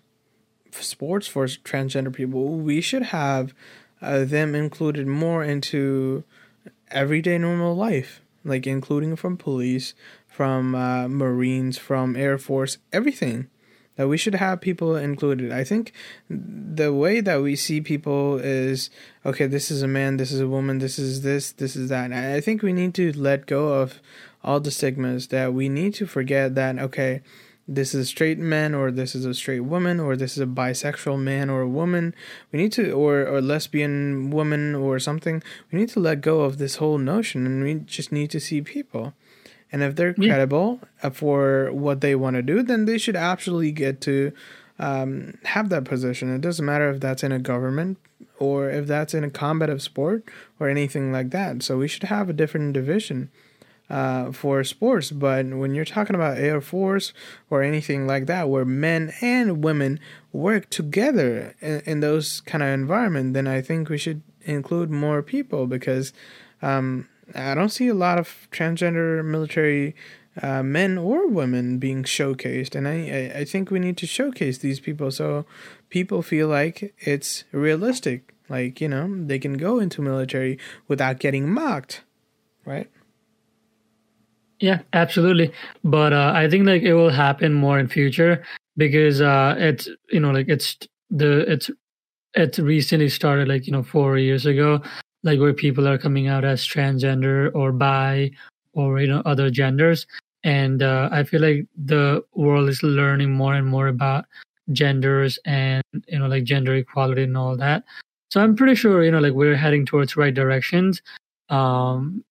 [SPEAKER 2] sports for transgender people, we should have uh, them included more into everyday normal life, like including from police, from uh, Marines, from Air Force, everything that we should have people included. I think the way that we see people is okay, this is a man, this is a woman, this is this, this is that. I think we need to let go of all the stigmas that we need to forget that okay, this is a straight man or this is a straight woman or this is a bisexual man or a woman. We need to or or lesbian woman or something. We need to let go of this whole notion and we just need to see people. And if they're yeah. credible uh, for what they want to do, then they should absolutely get to um, have that position. It doesn't matter if that's in a government or if that's in a combative sport or anything like that. So we should have a different division uh, for sports. But when you're talking about Air Force or anything like that, where men and women work together in, in those kind of environment, then I think we should include more people because um, I don't see a lot of transgender military uh, men or women being showcased, and I, I think we need to showcase these people so people feel like it's realistic. Like you know, they can go into military without getting mocked, right?
[SPEAKER 1] Yeah, absolutely. But uh, I think like it will happen more in future because uh, it's you know like it's the it's it's recently started like you know four years ago like where people are coming out as transgender or bi or you know other genders. And uh, i feel like the world is learning more and more about genders and you know like gender equality and all that. So i'm pretty sure you know like we're heading towards right directions. Um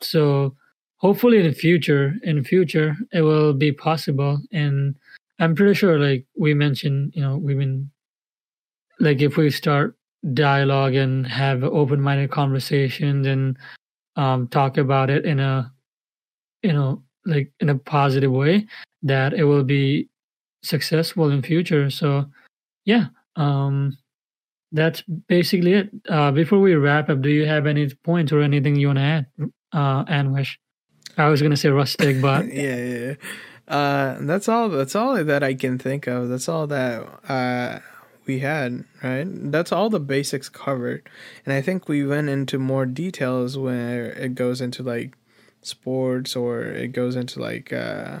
[SPEAKER 1] so hopefully in the future in the future it will be possible. And i'm pretty sure like we mentioned you know we've like if we start dialogue and have open-minded conversations and um, talk about it in a you know like in a positive way that it will be successful in future. So yeah um that's basically it. Uh before we wrap up do you have any points or anything you want to add uh anwish? I was gonna say rustic but
[SPEAKER 2] yeah, yeah, uh that's all that's all that i can think of. That's all that uh we had, right? That's all the basics covered. And I think we went into more details where it goes into like sports or it goes into like uh,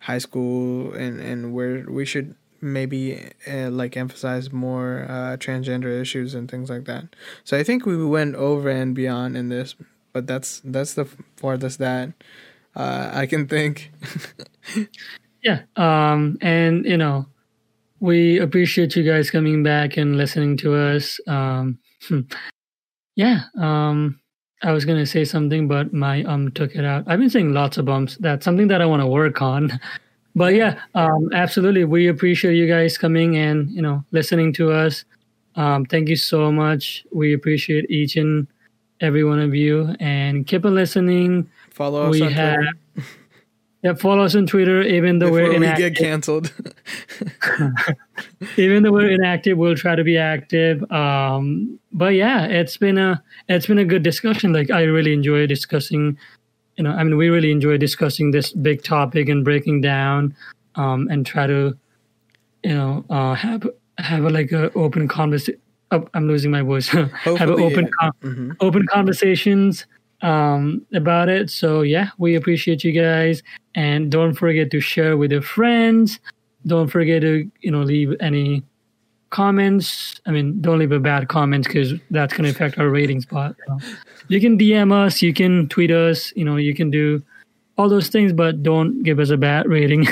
[SPEAKER 2] high school and, and where we should maybe uh, like emphasize more uh, transgender issues and things like that. So I think we went over and beyond in this, but that's that's the farthest that uh, I can think.
[SPEAKER 1] yeah, um, and you know, we appreciate you guys coming back and listening to us. Um, yeah, um, I was gonna say something, but my um took it out. I've been saying lots of bumps. That's something that I want to work on. But yeah, um, absolutely, we appreciate you guys coming and you know listening to us. Um, thank you so much. We appreciate each and every one of you, and keep on listening.
[SPEAKER 2] Follow us. We have.
[SPEAKER 1] Yeah, follow us on Twitter. Even though
[SPEAKER 2] Before
[SPEAKER 1] we're
[SPEAKER 2] we get canceled.
[SPEAKER 1] even though we're inactive, we'll try to be active. Um, but yeah, it's been a it's been a good discussion. Like I really enjoy discussing. You know, I mean, we really enjoy discussing this big topic and breaking down, um, and try to, you know, uh, have have a, like a open conversation. Oh, I'm losing my voice. have an open
[SPEAKER 2] yeah.
[SPEAKER 1] con-
[SPEAKER 2] Mhm.
[SPEAKER 1] open conversations um, about it. So yeah, we appreciate you guys, and don't forget to share with your friends. Don't forget to you know leave any comments. I mean, don't leave a bad comment because that's gonna affect our ratings. But you can DM us, you can tweet us, you know, you can do all those things, but don't give us a bad rating.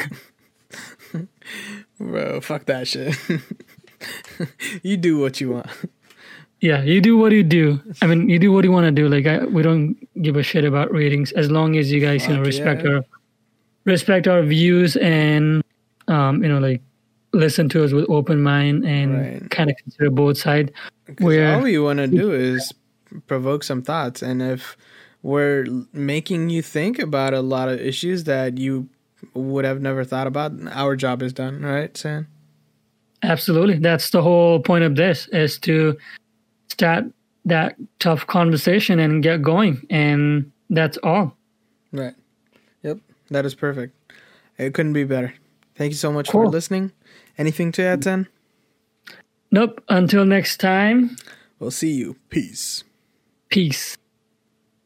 [SPEAKER 2] Bro, fuck that shit. you do what you want.
[SPEAKER 1] Yeah, you do what you do. I mean, you do what you want to do. Like I, we don't give a shit about ratings as long as you guys you know respect
[SPEAKER 2] yeah.
[SPEAKER 1] our respect our views and um you know like listen to us with open mind and
[SPEAKER 2] Right.
[SPEAKER 1] kind of consider both sides. Where-
[SPEAKER 2] all you want to do is provoke some thoughts, and if we're making you think about a lot of issues that you would have never thought about, our job is done, right, Sam?
[SPEAKER 1] Absolutely, that's the whole point of this is to start that tough conversation and get going, and that's all.
[SPEAKER 2] Right. Yep. That is perfect. It couldn't be better. Thank you so much
[SPEAKER 1] Cool.
[SPEAKER 2] for listening. Anything to add, Ten?
[SPEAKER 1] Nope. Until next time,
[SPEAKER 2] We'll see you. Peace.
[SPEAKER 1] peace.